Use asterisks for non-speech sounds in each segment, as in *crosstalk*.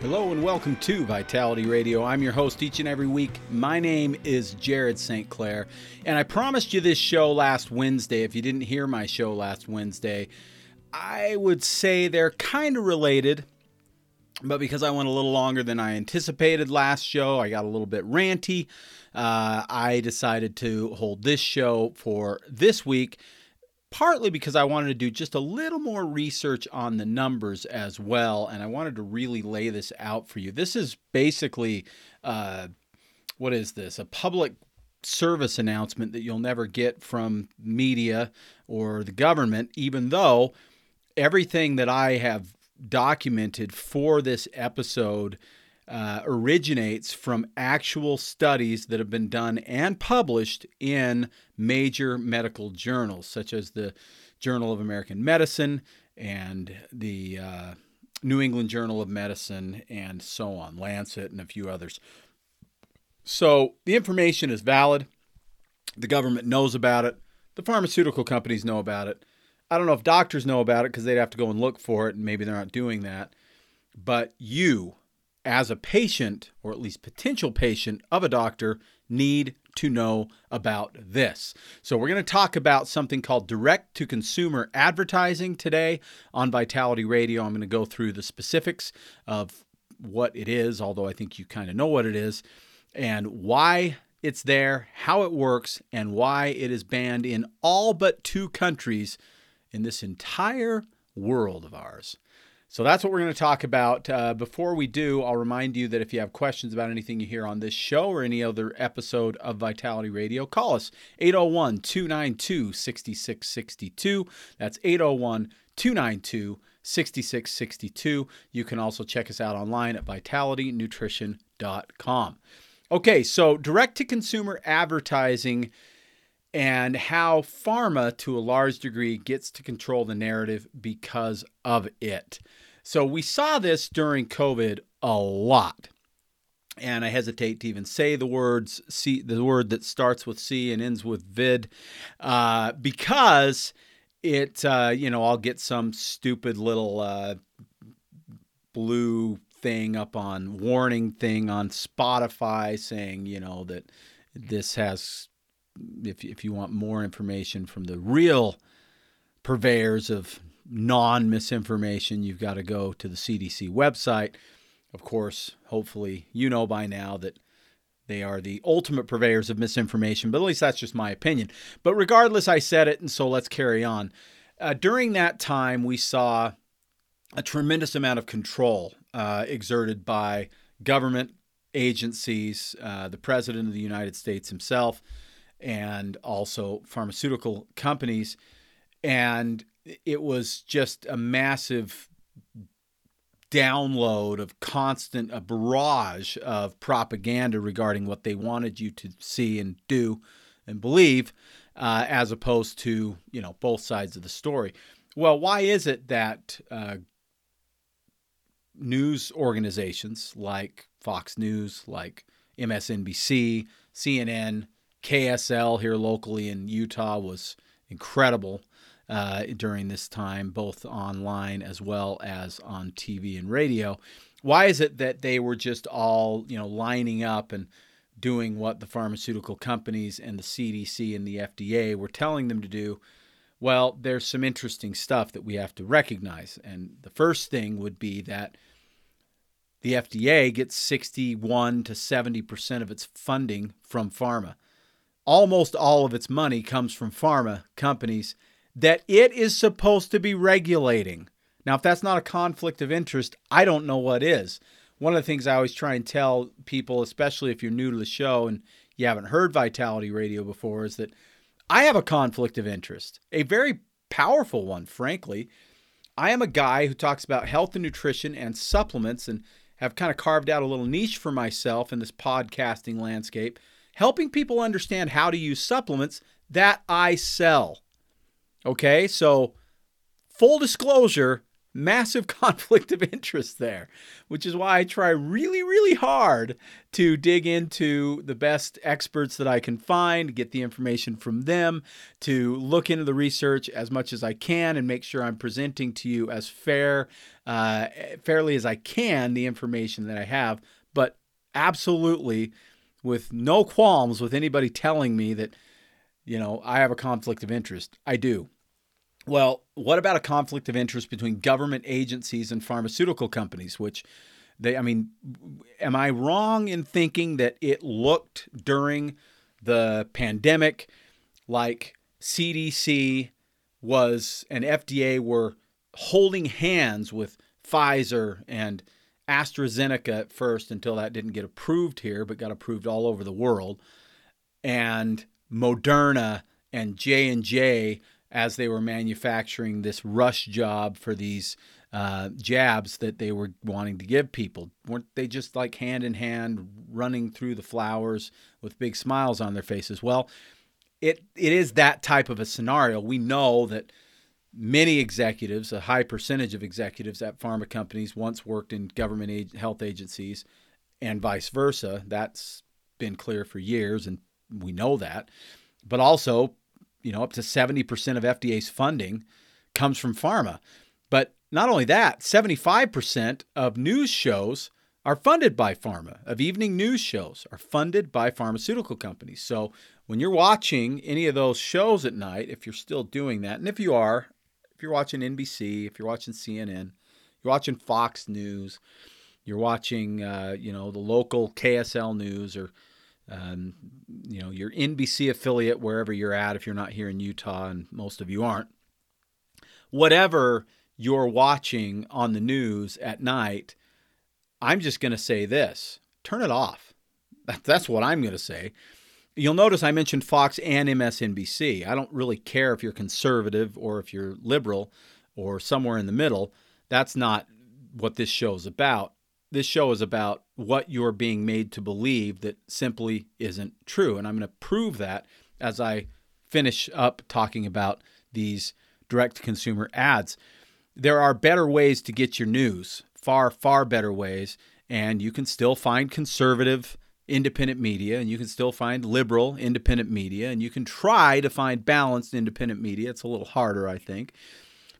Hello and welcome to Vitality Radio. I'm your host each and every week. My name is Jared St. Clair, and I promised you this show last Wednesday. If you didn't hear my show last Wednesday, I would say they're kind of related, but because I went a little longer than I anticipated last show, I got a little bit ranty. Uh, I decided to hold this show for this week partly because I wanted to do just a little more research on the numbers as well, and I wanted to really lay this out for you. This is basically, uh, what is this? A public service announcement that you'll never get from media or the government, even though everything that I have documented for this episode uh, originates from actual studies that have been done and published in major medical journals, such as the Journal of American Medicine and the uh, New England Journal of Medicine, and so on, Lancet, and a few others. So the information is valid. The government knows about it. The pharmaceutical companies know about it. I don't know if doctors know about it because they'd have to go and look for it, and maybe they're not doing that. But you, as a patient, or at least potential patient of a doctor, need to know about this. So, we're going to talk about something called direct to consumer advertising today on Vitality Radio. I'm going to go through the specifics of what it is, although I think you kind of know what it is, and why it's there, how it works, and why it is banned in all but two countries in this entire world of ours. So that's what we're going to talk about. Uh, before we do, I'll remind you that if you have questions about anything you hear on this show or any other episode of Vitality Radio, call us 801 292 6662. That's 801 292 6662. You can also check us out online at vitalitynutrition.com. Okay, so direct to consumer advertising and how pharma, to a large degree, gets to control the narrative because of it. So we saw this during COVID a lot. And I hesitate to even say the words C, the word that starts with C and ends with vid, uh, because it, uh, you know, I'll get some stupid little uh, blue thing up on warning thing on Spotify saying, you know, that this has if, if you want more information from the real purveyors of non misinformation, you've got to go to the CDC website. Of course, hopefully, you know by now that they are the ultimate purveyors of misinformation, but at least that's just my opinion. But regardless, I said it, and so let's carry on. Uh, during that time, we saw a tremendous amount of control uh, exerted by government agencies, uh, the President of the United States himself, and also pharmaceutical companies. And it was just a massive download of constant, a barrage of propaganda regarding what they wanted you to see and do and believe, uh, as opposed to, you know, both sides of the story. Well, why is it that uh, news organizations like Fox News, like MSNBC, CNN, KSL here locally in Utah was incredible uh, during this time, both online as well as on TV and radio. Why is it that they were just all, you know, lining up and doing what the pharmaceutical companies and the CDC and the FDA were telling them to do? Well, there's some interesting stuff that we have to recognize. And the first thing would be that the FDA gets 61 to 70% of its funding from pharma almost all of its money comes from pharma companies that it is supposed to be regulating. Now, if that's not a conflict of interest, I don't know what is. One of the things I always try and tell people, especially if you're new to the show and you haven't heard Vitality Radio before, is that I have a conflict of interest, a very powerful one, frankly. I am a guy who talks about health and nutrition and supplements and have kind of carved out a little niche for myself in this podcasting landscape, helping people understand how to use supplements that I sell. Okay, so full disclosure, massive *laughs* conflict of interest there, which is why I try really, really hard to dig into the best experts that I can find, get the information from them, to look into the research as much as I can, and make sure I'm presenting to you as fair, uh, fairly as I can the information that I have. But absolutely, with no qualms with anybody telling me that, you know, I have a conflict of interest. I do. Well, what about a conflict of interest between government agencies and pharmaceutical companies, which they, I mean, am I wrong in thinking that it looked during the pandemic like CDC was and FDA were holding hands with Pfizer and AstraZeneca at first until that didn't get approved here, but got approved all over the world, and Moderna and J and J as they were manufacturing this rush job for these uh, jabs that they were wanting to give people. Weren't they just like hand in hand running through the flowers with big smiles on their faces? Well, it it is that type of a scenario. We know that many executives, a high percentage of executives at pharma companies, once worked in government health agencies, and vice versa. That's been clear for years, and we know that. But also, you know, up to 70% of FDA's funding comes from pharma. But not only that, 75% of news shows are funded by pharma, of evening news shows are funded by pharmaceutical companies. So when you're watching any of those shows at night, if you're still doing that, and if you are, if you're watching NBC, if you're watching CNN, you're watching Fox News, you're watching, uh, you know, the local KSL News or um, you know, your NBC affiliate, wherever you're at, if you're not here in Utah, and most of you aren't, whatever you're watching on the news at night, I'm just going to say this turn it off. *laughs* That's what I'm going to say. You'll notice I mentioned Fox and MSNBC. I don't really care if you're conservative or if you're liberal or somewhere in the middle. That's not what this show is about this show is about what you're being made to believe that simply isn't true. And I'm going to prove that as I finish up talking about these direct consumer ads. There are better ways to get your news, far, far better ways. And you can still find conservative independent media, and you can still find liberal independent media, and you can try to find balanced independent media. It's a little harder, I think.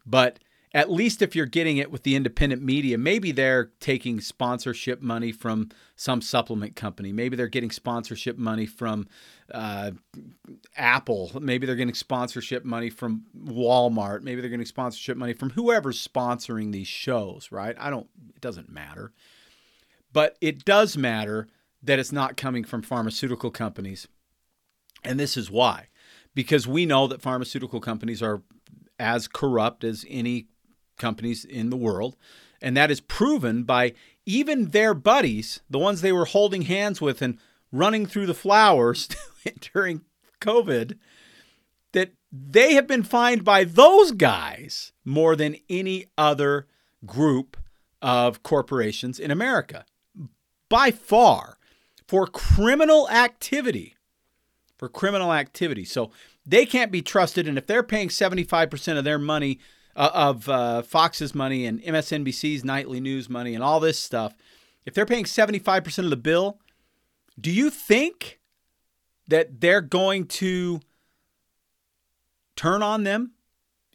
But at least if you're getting it with the independent media, maybe they're taking sponsorship money from some supplement company. Maybe they're getting sponsorship money from uh, Apple. Maybe they're getting sponsorship money from Walmart. Maybe they're getting sponsorship money from whoever's sponsoring these shows, right? I don't, it doesn't matter. But it does matter that it's not coming from pharmaceutical companies. And this is why. Because we know that pharmaceutical companies are as corrupt as any companies in the world. And that is proven by even their buddies, the ones they were holding hands with and running through the flowers *laughs* during COVID, that they have been fined by those guys more than any other group of corporations in America. By far, for criminal activity. For criminal activity. So they can't be trusted. And if they're paying 75% of their money uh, of uh, Fox's money and MSNBC's nightly news money and all this stuff, if they're paying 75% of the bill, do you think that they're going to turn on them?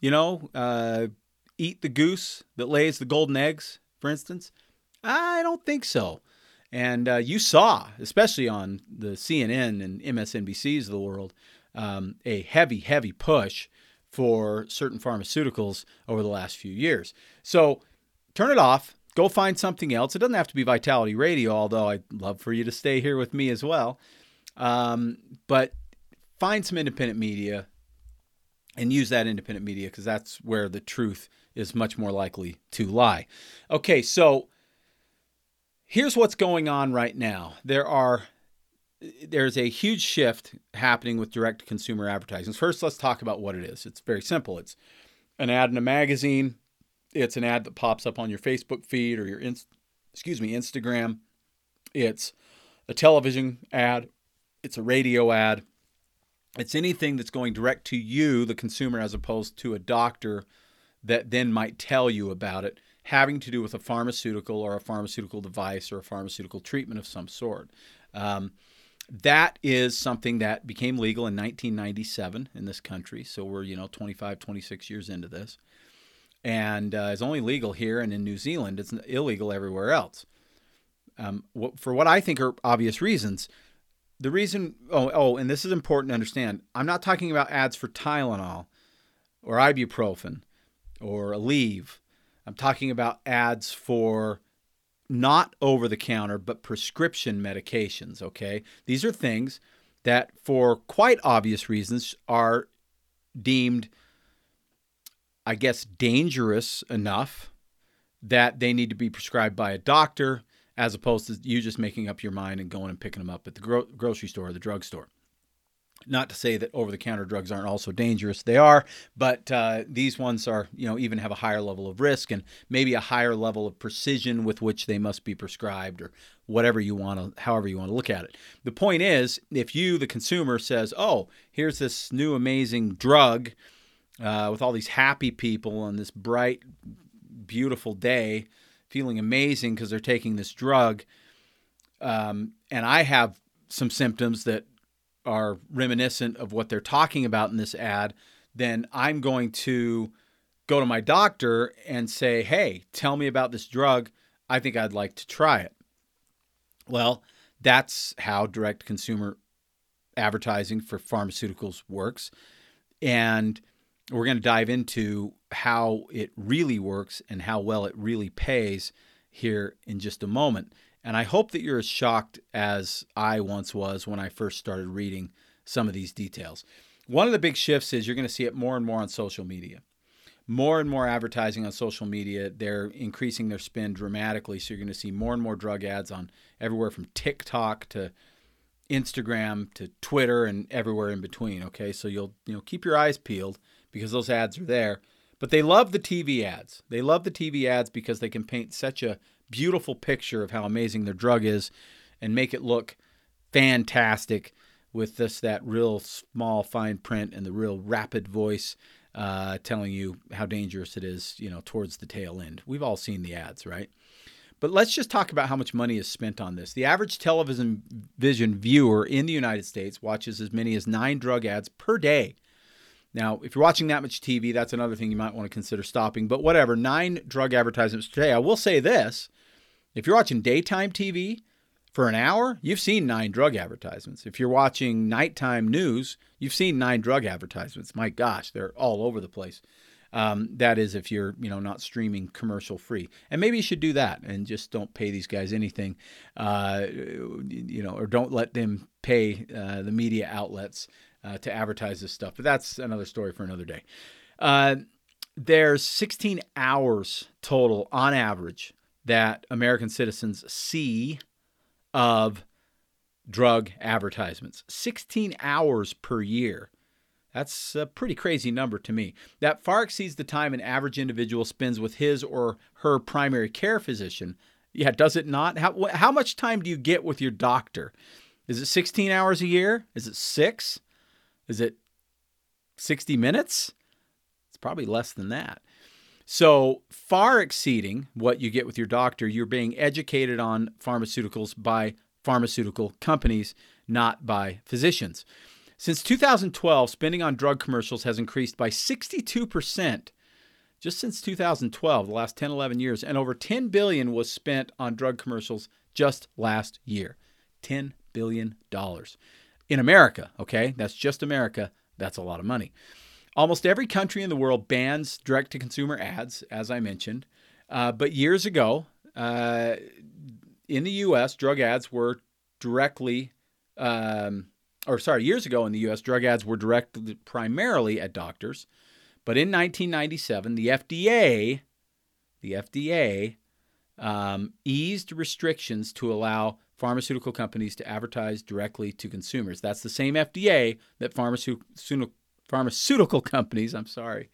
You know, uh, eat the goose that lays the golden eggs, for instance? I don't think so. And uh, you saw, especially on the CNN and MSNBCs of the world, um, a heavy, heavy push for certain pharmaceuticals over the last few years. So turn it off. Go find something else. It doesn't have to be Vitality Radio, although I'd love for you to stay here with me as well. Um, but find some independent media and use that independent media because that's where the truth is much more likely to lie. Okay, so here's what's going on right now. There are there's a huge shift happening with direct consumer advertising. First, let's talk about what it is. It's very simple. It's an ad in a magazine. It's an ad that pops up on your Facebook feed or your excuse me, Instagram, it's a television ad, it's a radio ad, it's anything that's going direct to you, the consumer, as opposed to a doctor that then might tell you about it, having to do with a pharmaceutical or a pharmaceutical device or a pharmaceutical treatment of some sort. Um, that is something that became legal in 1997 in this country. So we're, you know, 25, 26 years into this. And uh, it's only legal here and in New Zealand. It's illegal everywhere else. Um, for what I think are obvious reasons. The reason, oh, oh, and this is important to understand. I'm not talking about ads for Tylenol or ibuprofen or Aleve. I'm talking about ads for not over the counter, but prescription medications, okay? These are things that, for quite obvious reasons, are deemed, I guess, dangerous enough that they need to be prescribed by a doctor as opposed to you just making up your mind and going and picking them up at the gro- grocery store or the drugstore. Not to say that over-the-counter drugs aren't also dangerous; they are, but uh, these ones are, you know, even have a higher level of risk and maybe a higher level of precision with which they must be prescribed, or whatever you want to, however you want to look at it. The point is, if you, the consumer, says, "Oh, here's this new amazing drug uh, with all these happy people on this bright, beautiful day, feeling amazing because they're taking this drug," um, and I have some symptoms that are reminiscent of what they're talking about in this ad, then I'm going to go to my doctor and say, hey, tell me about this drug. I think I'd like to try it. Well, that's how direct consumer advertising for pharmaceuticals works. And we're going to dive into how it really works and how well it really pays here in just a moment. And I hope that you're as shocked as I once was when I first started reading some of these details. One of the big shifts is you're going to see it more and more on social media. More and more advertising on social media, they're increasing their spend dramatically. So you're going to see more and more drug ads on everywhere from TikTok to Instagram to Twitter and everywhere in between. Okay, so you'll you know keep your eyes peeled because those ads are there. But they love the TV ads. They love the TV ads because they can paint such a beautiful picture of how amazing their drug is and make it look fantastic with this that real small fine print and the real rapid voice uh, telling you how dangerous it is, you know, towards the tail end. We've all seen the ads, right? But let's just talk about how much money is spent on this. The average television vision viewer in the United States watches as many as nine drug ads per day. Now, if you're watching that much TV, that's another thing you might want to consider stopping. But whatever, nine drug advertisements today. I will say this if you're watching daytime TV for an hour, you've seen nine drug advertisements. If you're watching nighttime news, you've seen nine drug advertisements. My gosh, they're all over the place. Um, that is, if you're you know not streaming commercial free, and maybe you should do that and just don't pay these guys anything, uh, you know, or don't let them pay uh, the media outlets uh, to advertise this stuff. But that's another story for another day. Uh, there's 16 hours total on average that American citizens see of drug advertisements 16 hours per year. That's a pretty crazy number to me. That far exceeds the time an average individual spends with his or her primary care physician. Yeah, does it not? How, how much time do you get with your doctor? Is it 16 hours a year? Is it six? Is it 60 minutes? It's probably less than that. So, far exceeding what you get with your doctor, you're being educated on pharmaceuticals by pharmaceutical companies, not by physicians. Since 2012, spending on drug commercials has increased by 62%. Just since 2012, the last 10, 11 years, and over 10 billion was spent on drug commercials just last year. 10 billion dollars. In America, okay? That's just America. That's a lot of money. Almost every country in the world bans direct to consumer ads, as I mentioned. Uh, but years ago, uh, in the US, drug ads were directly, um, or sorry, years ago in the US, drug ads were directed primarily at doctors. But in 1997, the FDA, the FDA, um, eased restrictions to allow pharmaceutical companies to advertise directly to consumers. That's the same FDA that pharmaceutical pharmaceutical *laughs* companies, I'm sorry,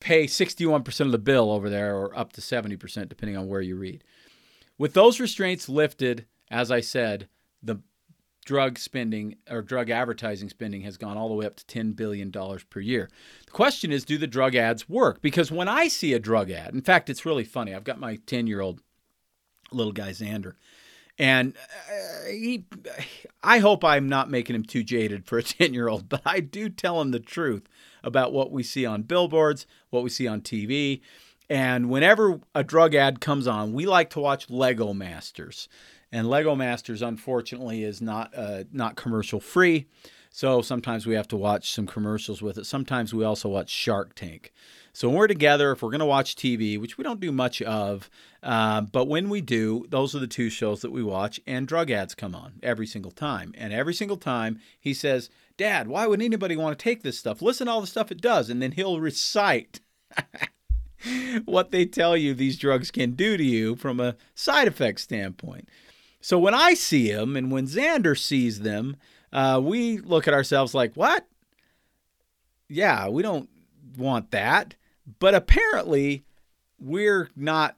pay 61% of the bill over there or up to 70%, depending on where you read. With those restraints lifted, as I said, the drug spending or drug advertising spending has gone all the way up to $10 billion per year. The question is do the drug ads work? Because when I see a drug ad, in fact, it's really funny. I've got my 10 year old little guy, Xander. And uh, he, I hope I'm not making him too jaded for a *laughs* 10 year old, but I do tell him the truth about what we see on billboards, what we see on TV. And whenever a drug ad comes on, we like to watch Lego Masters and Lego Masters unfortunately is not uh, not commercial free. So sometimes we have to watch some commercials with it. Sometimes we also watch Shark Tank. So when we're together, if we're going to watch TV, which we don't do much of, uh, but when we do, those are the two shows that we watch, and drug ads come on every single time. And every single time he says, Dad, why would anybody want to take this stuff? Listen to all the stuff it does. And then he'll recite *laughs* what they tell you these drugs can do to you from a side effect standpoint. So when I see them and when Xander sees them, uh, we look at ourselves like, what? Yeah, we don't want that. But apparently, we're not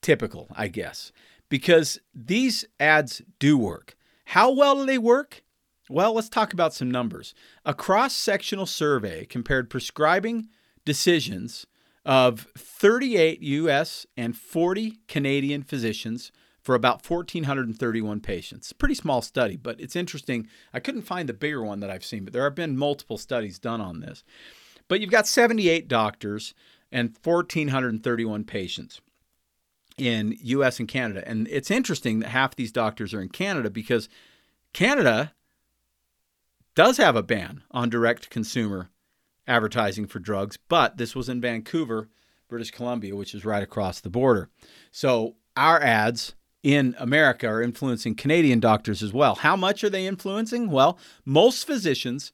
typical, I guess, because these ads do work. How well do they work? Well, let's talk about some numbers. A cross sectional survey compared prescribing decisions of 38 US and 40 Canadian physicians for about 1,431 patients. Pretty small study, but it's interesting. I couldn't find the bigger one that I've seen, but there have been multiple studies done on this. But you've got 78 doctors and 1,431 patients in US and Canada. And it's interesting that half these doctors are in Canada because Canada does have a ban on direct consumer advertising for drugs, but this was in Vancouver, British Columbia, which is right across the border. So our ads in America are influencing Canadian doctors as well. How much are they influencing? Well, most physicians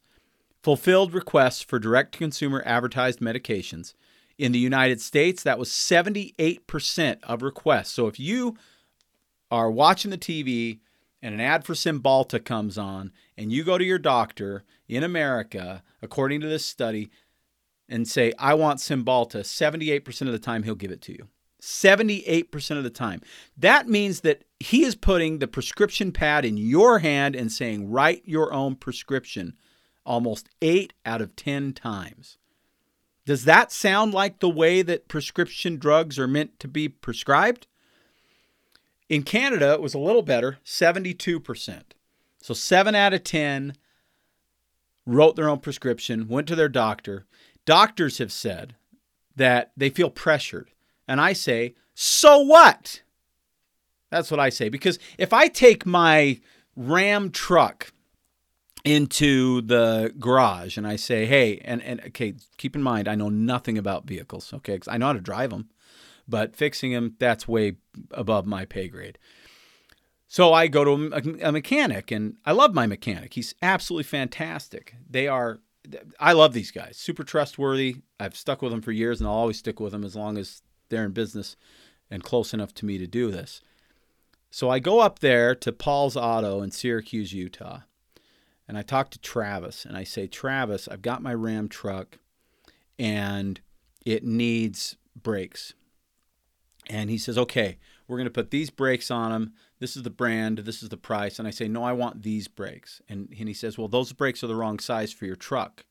fulfilled requests for direct to consumer advertised medications. In the United States, that was 78% of requests. So if you are watching the TV and an ad for Cymbalta comes on, and you go to your doctor in America, according to this study, and say, I want Cymbalta, 78% of the time he'll give it to you. 78% of the time. That means that he is putting the prescription pad in your hand and saying, write your own prescription almost eight out of 10 times. Does that sound like the way that prescription drugs are meant to be prescribed? In Canada, it was a little better 72%. So, seven out of 10 wrote their own prescription, went to their doctor. Doctors have said that they feel pressured and I say, so what? That's what I say. Because if I take my Ram truck into the garage and I say, hey, and, and okay, keep in mind, I know nothing about vehicles, okay, I know how to drive them, but fixing them, that's way above my pay grade. So I go to a, a mechanic and I love my mechanic. He's absolutely fantastic. They are I love these guys. Super trustworthy. I've stuck with them for years and I'll always stick with them as long as they're in business and close enough to me to do this. So I go up there to Paul's Auto in Syracuse, Utah, and I talk to Travis and I say, Travis, I've got my Ram truck and it needs brakes. And he says, okay, we're going to put these brakes on them. This is the brand. This is the price. And I say, no, I want these brakes. And, and he says, well, those brakes are the wrong size for your truck.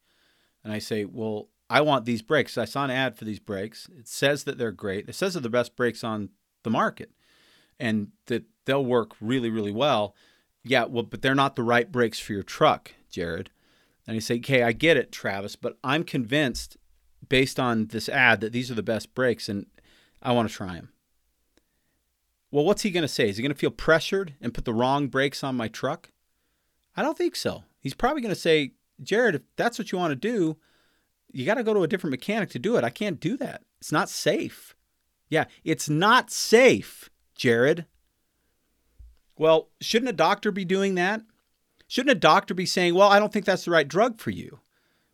And I say, well, I want these brakes. I saw an ad for these brakes. It says that they're great. It says they're the best brakes on the market and that they'll work really, really well. Yeah, well, but they're not the right brakes for your truck, Jared. And he said, okay, I get it, Travis, but I'm convinced based on this ad that these are the best brakes and I want to try them. Well, what's he going to say? Is he going to feel pressured and put the wrong brakes on my truck? I don't think so. He's probably going to say, Jared, if that's what you want to do, you got to go to a different mechanic to do it. I can't do that. It's not safe. Yeah, it's not safe, Jared. Well, shouldn't a doctor be doing that? Shouldn't a doctor be saying, "Well, I don't think that's the right drug for you."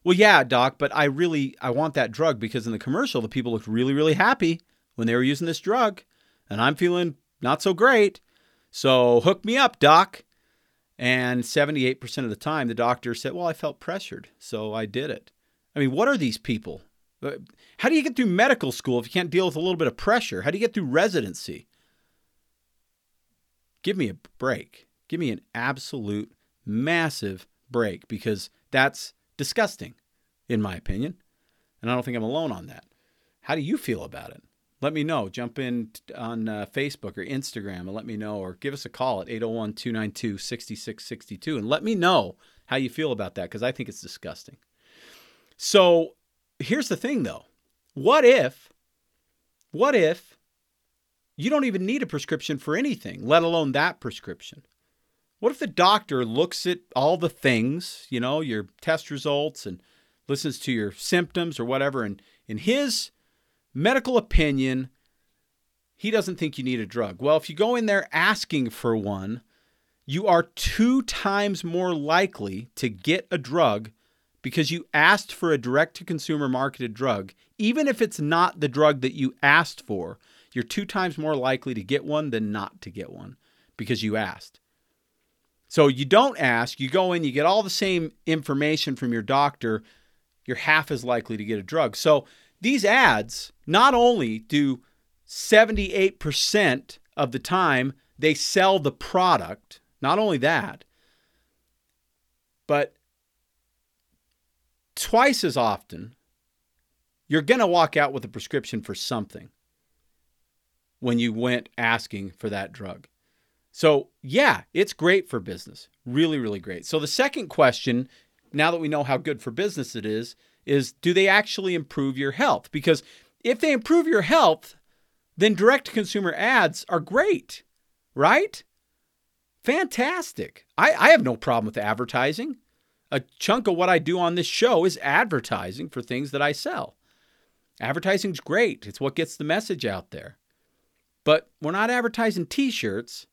Well, yeah, doc, but I really I want that drug because in the commercial the people looked really really happy when they were using this drug, and I'm feeling not so great. So, hook me up, doc. And 78% of the time the doctor said, "Well, I felt pressured, so I did it." I mean, what are these people? Uh, how do you get through medical school if you can't deal with a little bit of pressure? How do you get through residency? Give me a break. Give me an absolute massive break because that's disgusting, in my opinion. And I don't think I'm alone on that. How do you feel about it? Let me know. Jump in on uh, Facebook or Instagram and let me know, or give us a call at 801 292 6662 and let me know how you feel about that because I think it's disgusting. So here's the thing though what if, what if you don't even need a prescription for anything, let alone that prescription? What if the doctor looks at all the things, you know, your test results and listens to your symptoms or whatever, and in his medical opinion, he doesn't think you need a drug. Well, if you go in there asking for one, you are two times more likely to get a drug because you asked for a direct to consumer marketed drug. Even if it's not the drug that you asked for, you're two times more likely to get one than not to get one because you asked. So you don't ask, you go in, you get all the same information from your doctor, you're half as likely to get a drug. So these ads not only do 78% of the time they sell the product, not only that, but twice as often you're going to walk out with a prescription for something when you went asking for that drug. So, yeah, it's great for business. Really, really great. So, the second question, now that we know how good for business it is, is do they actually improve your health? Because if they improve your health, then direct to consumer ads are great, right? Fantastic. I, I have no problem with advertising. A chunk of what I do on this show is advertising for things that I sell. Advertising's great, it's what gets the message out there. But we're not advertising t shirts.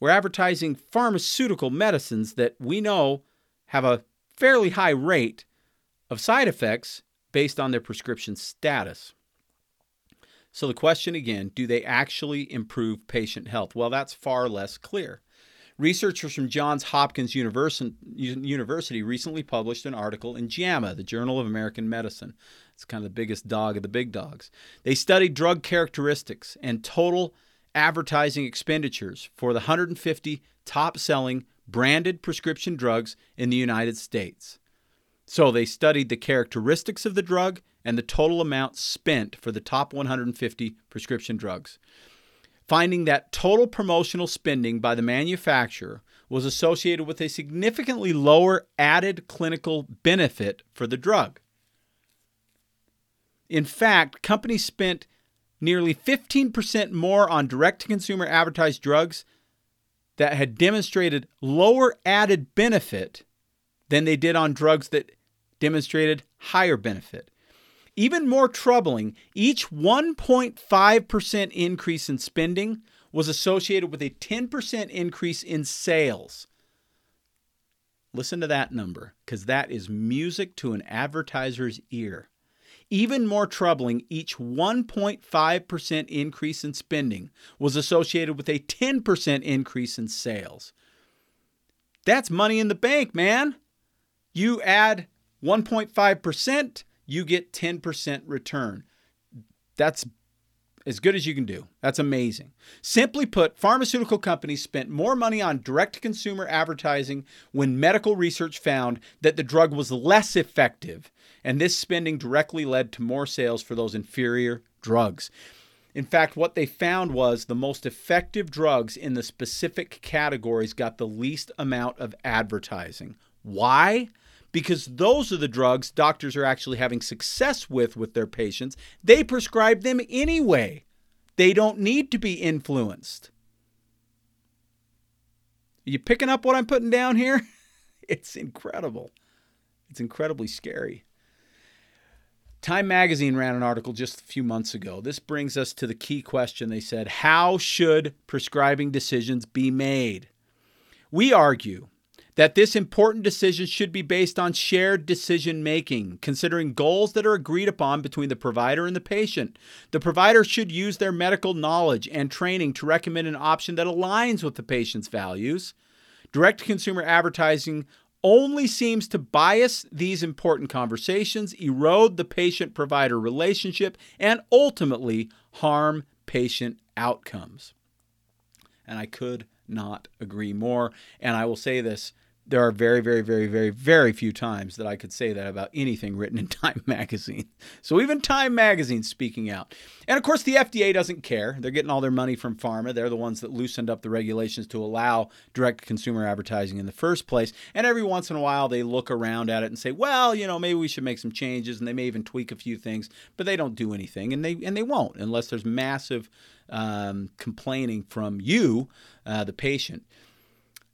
We're advertising pharmaceutical medicines that we know have a fairly high rate of side effects based on their prescription status. So the question again do they actually improve patient health? Well, that's far less clear. Researchers from Johns Hopkins University recently published an article in JAMA, the Journal of American Medicine. It's kind of the biggest dog of the big dogs. They studied drug characteristics and total advertising expenditures for the 150 top selling branded prescription drugs in the United States. So they studied the characteristics of the drug and the total amount spent for the top 150 prescription drugs, finding that total promotional spending by the manufacturer was associated with a significantly lower added clinical benefit for the drug. In fact, companies spent nearly 15% more on direct to consumer advertised drugs that had demonstrated lower added benefit than they did on drugs that demonstrated higher benefit. Even more troubling, each 1.5% increase in spending was associated with a 10% increase in sales. Listen to that number, because that is music to an advertiser's ear. Even more troubling, each 1.5% increase in spending was associated with a 10% increase in sales. That's money in the bank, man. You add 1.5%, you get 10% return. That's as good as you can do. That's amazing. Simply put, pharmaceutical companies spent more money on direct to consumer advertising when medical research found that the drug was less effective, and this spending directly led to more sales for those inferior drugs. In fact, what they found was the most effective drugs in the specific categories got the least amount of advertising. Why? because those are the drugs doctors are actually having success with with their patients. They prescribe them anyway. They don't need to be influenced. Are you picking up what I'm putting down here? *laughs* It's incredible. It's incredibly scary. Time magazine ran an article just a few months ago. This brings us to the key question. They said, How should prescribing decisions be made? We argue that this important decision should be based on shared decision making, considering goals that are agreed upon between the provider and the patient. The provider should use their medical knowledge and training to recommend an option that aligns with the patient's values. Direct consumer advertising only seems to bias these important conversations, erode the patient provider relationship, and ultimately harm patient outcomes. And I could not agree more. And I will say this there are very, very, very, very, very few times that I could say that about anything written in *laughs* Time Magazine. So even Time Magazine speaking out. And of course, the FDA doesn't care. They're getting all their money from pharma. They're the ones that loosened up the regulations to allow direct consumer advertising in the first place. And every once in a while, they look around at it and say, well, you know, maybe we should make some changes. And they may even tweak a few things, but they don't do anything. And they, and they won't unless there's massive um, complaining from you, uh, the patient.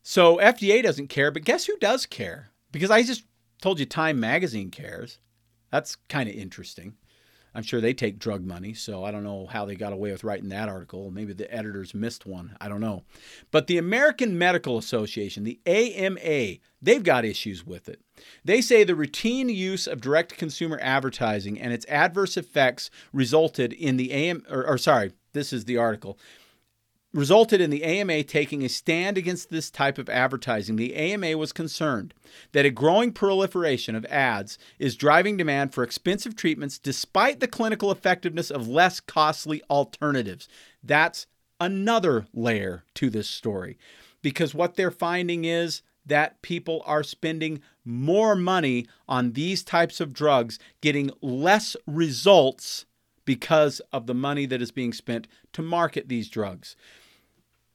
So FDA doesn't care, but guess who does care? Because I just told you Time Magazine cares. That's kind of interesting. I'm sure they take drug money, so I don't know how they got away with writing that article. Maybe the editors missed one. I don't know. But the American Medical Association, the AMA, they've got issues with it. They say the routine use of direct consumer advertising and its adverse effects resulted in the AM or, or sorry, this is the article resulted in the AMA taking a stand against this type of advertising. The AMA was concerned that a growing proliferation of ads is driving demand for expensive treatments despite the clinical effectiveness of less costly alternatives. That's another layer to this story because what they're finding is that people are spending more money on these types of drugs, getting less results because of the money that is being spent to market these drugs.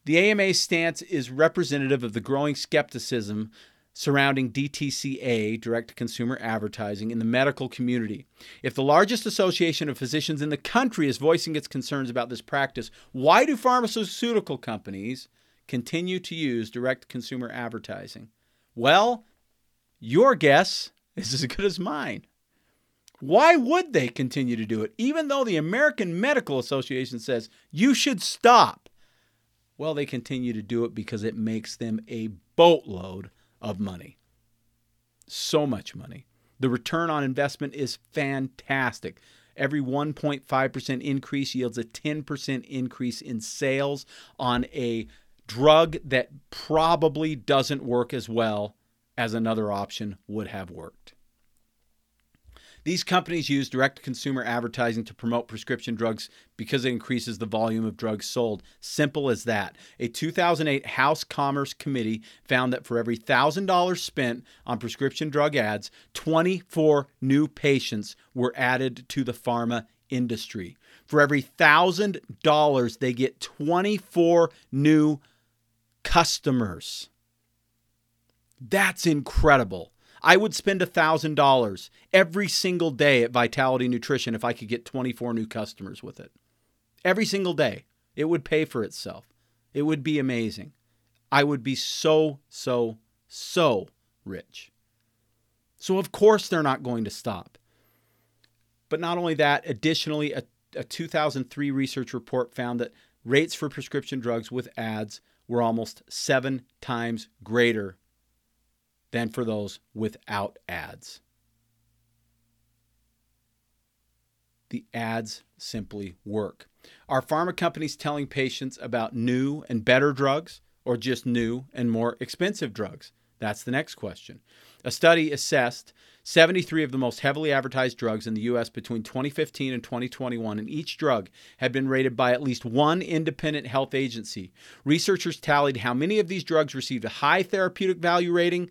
The AMA's stance is representative of the growing skepticism surrounding DTCA, direct to consumer advertising, in the medical community. If the largest association of physicians in the country is voicing its concerns about this practice, why do pharmaceutical companies continue to use direct consumer advertising? Well, your guess is as good as mine. Why would they continue to do it, even though the American Medical Association says you should stop? Well, they continue to do it because it makes them a boatload of money. So much money. The return on investment is fantastic. Every 1.5% increase yields a 10% increase in sales on a drug that probably doesn't work as well as another option would have worked. These companies use direct consumer advertising to promote prescription drugs because it increases the volume of drugs sold. Simple as that. A 2008 House Commerce Committee found that for every $1,000 spent on prescription drug ads, 24 new patients were added to the pharma industry. For every $1,000, they get 24 new customers. That's incredible. I would spend $1,000 every single day at Vitality Nutrition if I could get 24 new customers with it. Every single day. It would pay for itself. It would be amazing. I would be so, so, so rich. So, of course, they're not going to stop. But not only that, additionally, a, a 2003 research report found that rates for prescription drugs with ads were almost seven times greater than for those without ads. The ads simply work. Are pharma companies telling patients about new and better drugs or just new and more expensive drugs? That's the next question. A study assessed 73 of the most heavily advertised drugs in the U.S. between 2015 and 2021, and each drug had been rated by at least one independent health agency. Researchers tallied how many of these drugs received a high therapeutic value rating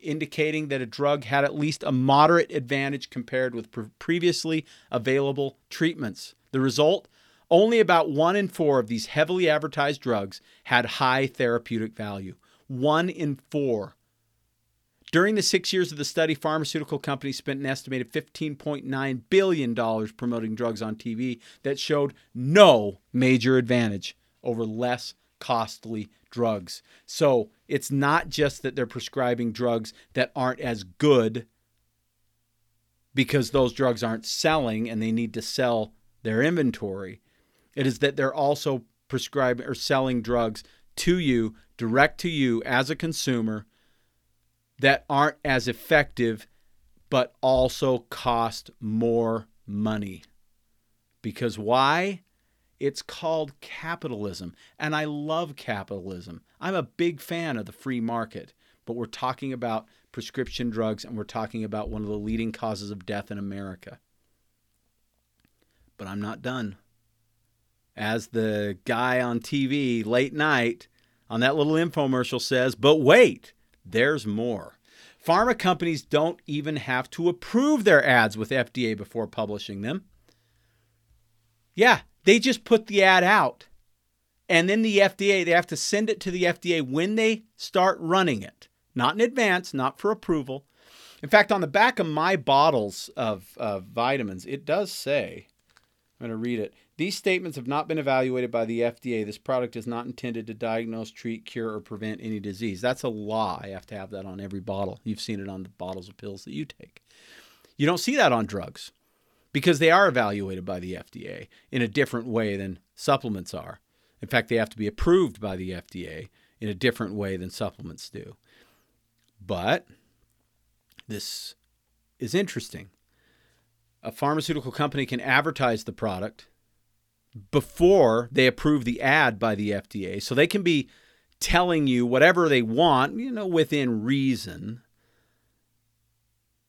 indicating that a drug had at least a moderate advantage compared with pre- previously available treatments. The result? Only about one in four of these heavily advertised drugs had high therapeutic value. One in four. During the six years of the study, pharmaceutical companies spent an estimated $15.9 billion promoting drugs on TV that showed no major advantage over less costly drugs. So it's not just that they're prescribing drugs that aren't as good because those drugs aren't selling and they need to sell their inventory. It is that they're also prescribing or selling drugs to you, direct to you as a consumer, that aren't as effective but also cost more money. Because why? It's called capitalism. And I love capitalism. I'm a big fan of the free market. But we're talking about prescription drugs and we're talking about one of the leading causes of death in America. But I'm not done. as the guy on TV late night on that little infomercial says, but wait, there's more. Pharma companies don't even have to approve their ads with FDA before publishing them. Yeah, they just put the ad out. And then the FDA, they have to send it to the FDA when they start running it, not in advance, not for approval. In fact, on the back of my bottles of, of vitamins, it does say, I'm going to read it. These statements have not been evaluated by the FDA. This product is not intended to diagnose, treat, cure, or prevent any disease. That's a lie. I have to have that on every bottle. You've seen it on the bottles of pills that you take. You don't see that on drugs because they are evaluated by the FDA in a different way than supplements are. In fact, they have to be approved by the FDA in a different way than supplements do. But this is interesting. A pharmaceutical company can advertise the product before they approve the ad by the FDA. So they can be telling you whatever they want, you know, within reason,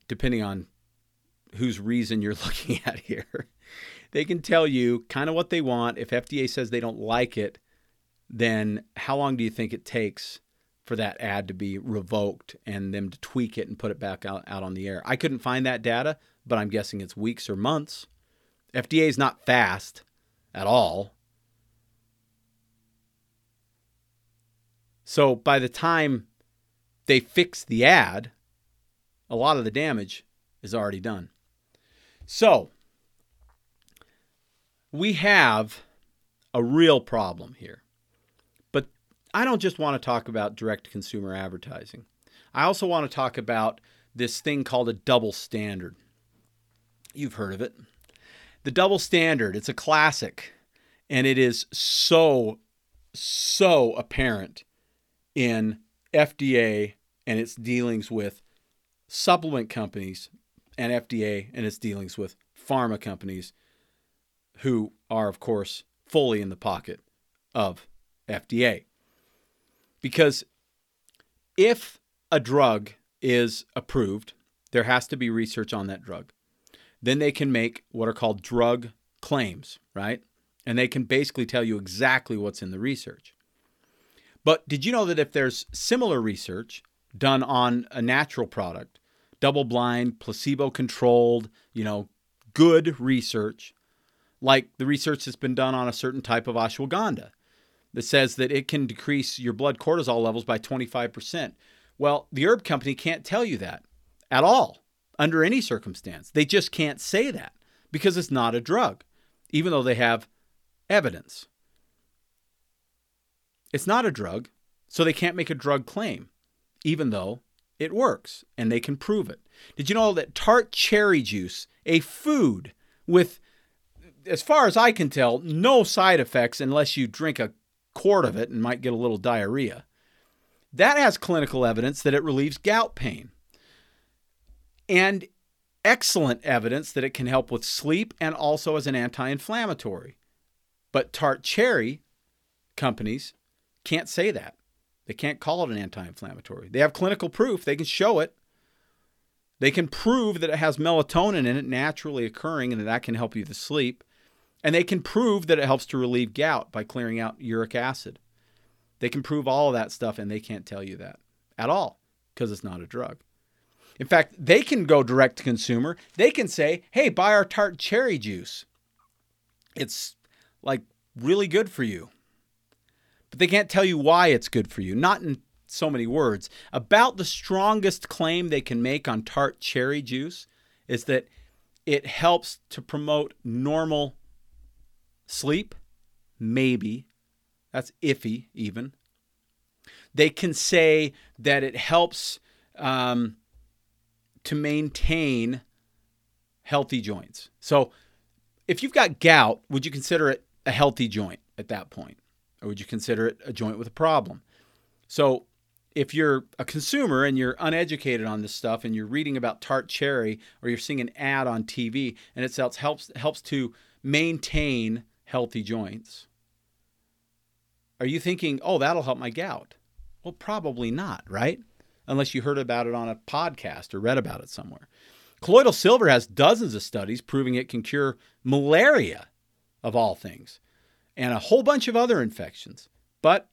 depending on whose reason you're *laughs* looking at here. They can tell you kind of what they want. If FDA says they don't like it, then how long do you think it takes for that ad to be revoked and them to tweak it and put it back out, out on the air? I couldn't find that data, but I'm guessing it's weeks or months. FDA is not fast at all. So by the time they fix the ad, a lot of the damage is already done. So we have a real problem here. But I don't just want to talk about direct consumer advertising. I also want to talk about this thing called a double standard. You've heard of it. The Double Standard, it's a classic, and it is so, so apparent in FDA and its dealings with supplement companies and FDA and its dealings with pharma companies who are, of course, fully in the pocket of FDA. Because if a drug is approved, there has to be research on that drug then they can make what are called drug claims, right? And they can basically tell you exactly what's in the research. But did you know that if there's similar research done on a natural product, double blind, placebo controlled, you know, good research, like the research that's been done on a certain type of ashwagandha that says that it can decrease your blood cortisol levels by 25%. Well, the herb company can't tell you that at all under any circumstance. They just can't say that because it's not a drug, even though they have evidence. It's not a drug, so they can't make a drug claim, even though it works and they can prove it. Did you know that tart cherry juice, a food with, as far as I can tell, no side effects unless you drink a quart of it and might get a little diarrhea, that has clinical evidence that it relieves gout pain and excellent evidence that it can help with sleep and also as an anti inflammatory. But tart cherry companies can't say that. They can't call it an anti inflammatory. They have clinical proof, they can show it. They can prove that it has melatonin in it naturally occurring and that that can help you to sleep. And they can prove that it helps to relieve gout by clearing out uric acid. They can prove all of that stuff and they can't tell you that at all because it's not a drug. In fact, they can go direct to consumer. They can say, hey, buy our tart cherry juice. It's like really good for you. But they can't tell you why it's good for you, not in so many words. About the strongest claim they can make on tart cherry juice is that it helps to promote normal sleep, maybe. That's iffy, even. They can say that it helps um, to maintain healthy joints. So, if you've got gout, would you consider it a healthy joint at that point? Or would you consider it a joint with a problem? So, if you're a consumer and you're uneducated on this stuff and you're reading about tart cherry or you're seeing an ad on TV and it helps helps helps to maintain healthy joints, are you thinking, "Oh, that'll help my gout"? Well, probably not, right? unless you heard about it on a podcast or read about it somewhere. Colloidal silver has dozens of studies proving it can cure malaria, of all things. And a whole bunch of other infections. But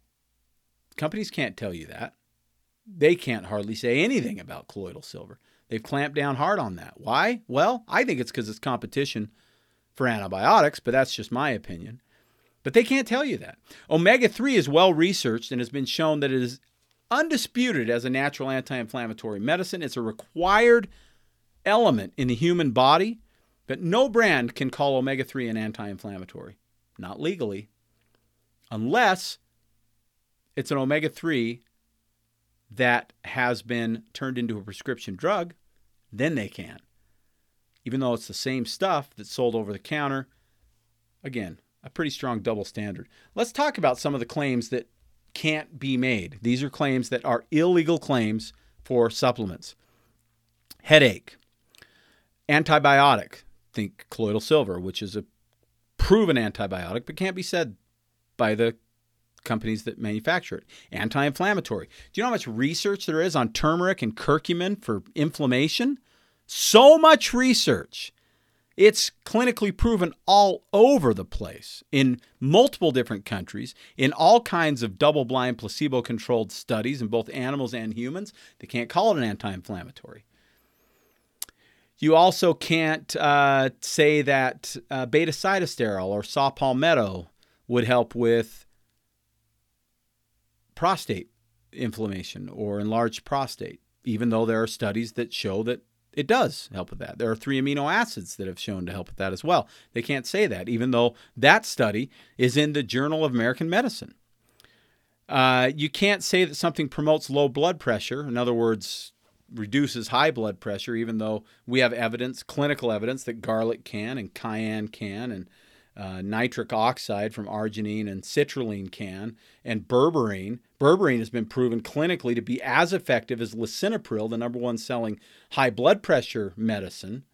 companies can't tell you that. They can't hardly say anything about colloidal silver. They've clamped down hard on that. Why? Well, I think it's because it's competition for antibiotics, but that's just my opinion. But they can't tell you that. Omega 3 is well researched and has been shown that it is undisputed as a natural anti inflammatory medicine. It's a required element in the human body, but no brand can call omega 3 an anti inflammatory, not legally, unless it's an omega 3 that has been turned into a prescription drug, then they can. Even though it's the same stuff that's sold over the counter, again, a pretty strong double standard. Let's talk about some of the claims that can't be made. These are claims that are illegal claims for supplements. Headache, antibiotic, think colloidal silver, which is a proven antibiotic, but can't be said by the companies that manufacture it. Anti inflammatory. Do you know how much research there is on turmeric and curcumin for inflammation? So much research. It's clinically proven all over the place in multiple different countries, in all kinds of double blind, placebo controlled studies in both animals and humans. They can't call it an anti inflammatory. You also can't uh, say that uh, beta sitosterol or saw palmetto would help with prostate inflammation or enlarged prostate, even though there are studies that show that it does help with that. There are three amino acids that have shown to help with that as well. They can't say that, even though that study is in the Journal of American Medicine. Uh, you can't say that something promotes low blood pressure. In other words, reduces high blood pressure, even though we have evidence, clinical evidence, that garlic can and cayenne can and uh, nitric oxide from arginine and citrulline can, and berberine. Berberine has been proven clinically to be as effective as lisinopril, the number one selling high blood pressure medicine.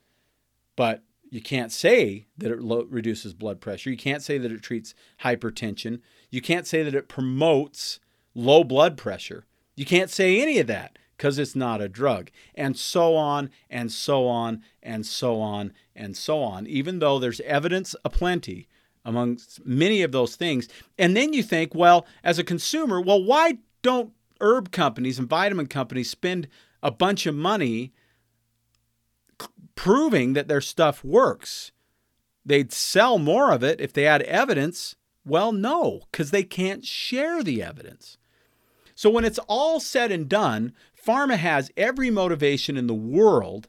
But you can't say that it lo- reduces blood pressure. You can't say that it treats hypertension. You can't say that it promotes low blood pressure. You can't say any of that because it's not a drug. And so on and so on and so on and so on, even though there's evidence aplenty among many of those things. And then you think, well, as a consumer, well, why don't herb companies and vitamin companies spend a bunch of money proving that their stuff works? They'd sell more of it if they had evidence. Well, no, because they can't share the evidence. So when it's all said and done, pharma has every motivation in the world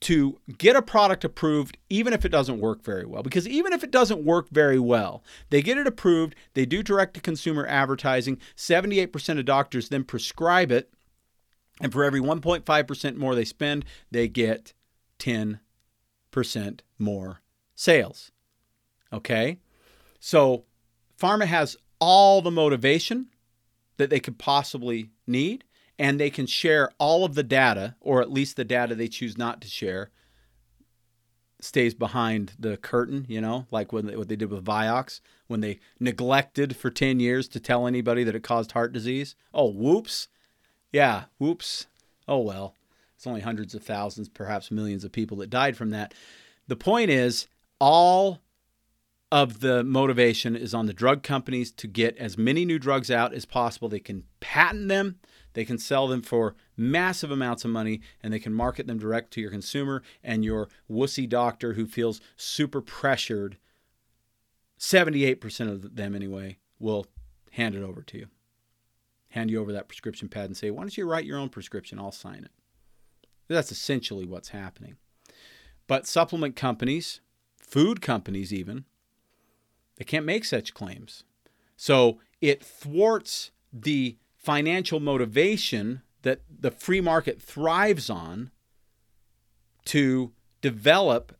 to get a product approved even if it doesn't work very well. Because even if it doesn't work very well they get it approved they do direct to consumer advertising 78% of doctors then prescribe it and for every 1.5% more they spend they get 10% more sales. Okay? So pharma has all the motivation that they could possibly need and they can share all of the data, or at least the data they choose not to share, stays behind the curtain, you know, like when they, what they did with Vioxx when they neglected for 10 years to tell anybody that it caused heart disease. Oh, whoops. Yeah, whoops. Oh, well. It's only hundreds of thousands, perhaps millions of people that died from that. The point is, all of the motivation is on the drug companies to get as many new drugs out as possible. They can patent them they can sell them for massive amounts of money and they can market them direct to your consumer and your wussy doctor who feels super pressured. 78% of them, anyway, will hand it over to you. Hand you over that prescription pad and say, Why don't you write your own prescription? I'll sign it. That's essentially what's happening. But supplement companies, food companies even, they can't make such claims. So it thwarts the financial motivation that the free market thrives on to develop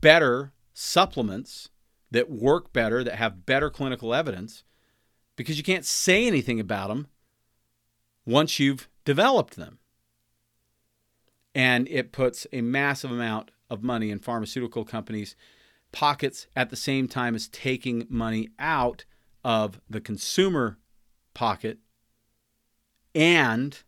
better supplements that work better, that have better clinical evidence, because you can't say anything about them once you've developed them. And it puts a massive amount of money in pharmaceutical companies' pockets at the same time as taking money out of the consumer pocket and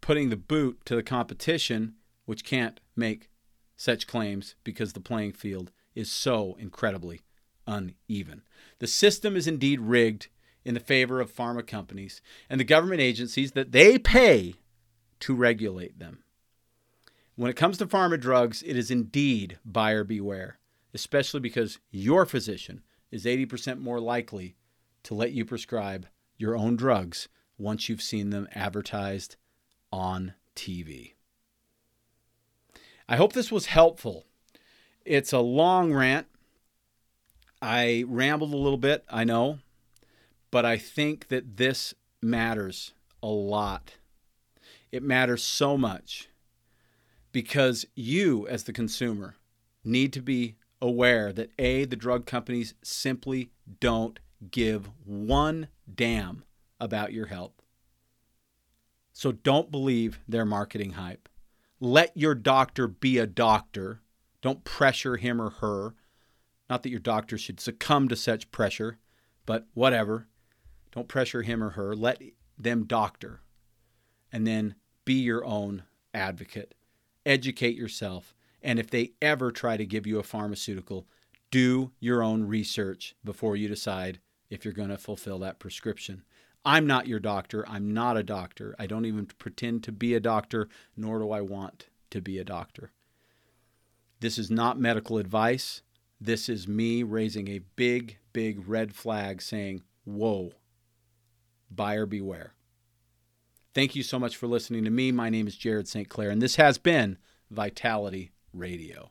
putting the boot to the competition, which can't make such claims because the playing field is so incredibly uneven. The system is indeed rigged in the favor of pharma companies and the government agencies that they pay to regulate them. When it comes to pharma drugs, it is indeed buyer beware, especially because your physician is 80% more likely to let you prescribe your own drugs once you've seen them advertised on TV. I hope this was helpful. It's a long rant. I rambled a little bit, I know, but I think that this matters a lot. It matters so much because you, as the consumer, need to be aware that A, the drug companies simply don't give one damn about your health. So don't believe their marketing hype. Let your doctor be a doctor. Don't pressure him or her. Not that your doctor should succumb to such pressure, but whatever. Don't pressure him or her. Let them doctor. And then be your own advocate. Educate yourself. And if they ever try to give you a pharmaceutical, do your own research before you decide if you're going to fulfill that prescription. I'm not your doctor. I'm not a doctor. I don't even pretend to be a doctor, nor do I want to be a doctor. This is not medical advice. This is me raising a big, big red flag saying, Whoa, buyer beware. Thank you so much for listening to me. My name is Jared St. Clair, and this has been Vitality Radio.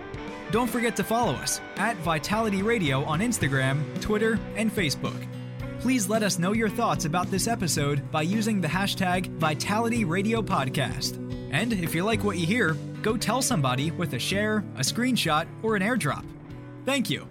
Don't forget to follow us at Vitality Radio on Instagram, Twitter, and Facebook. Please let us know your thoughts about this episode by using the hashtag Vitality Radio Podcast. And if you like what you hear, go tell somebody with a share, a screenshot, or an airdrop. Thank you.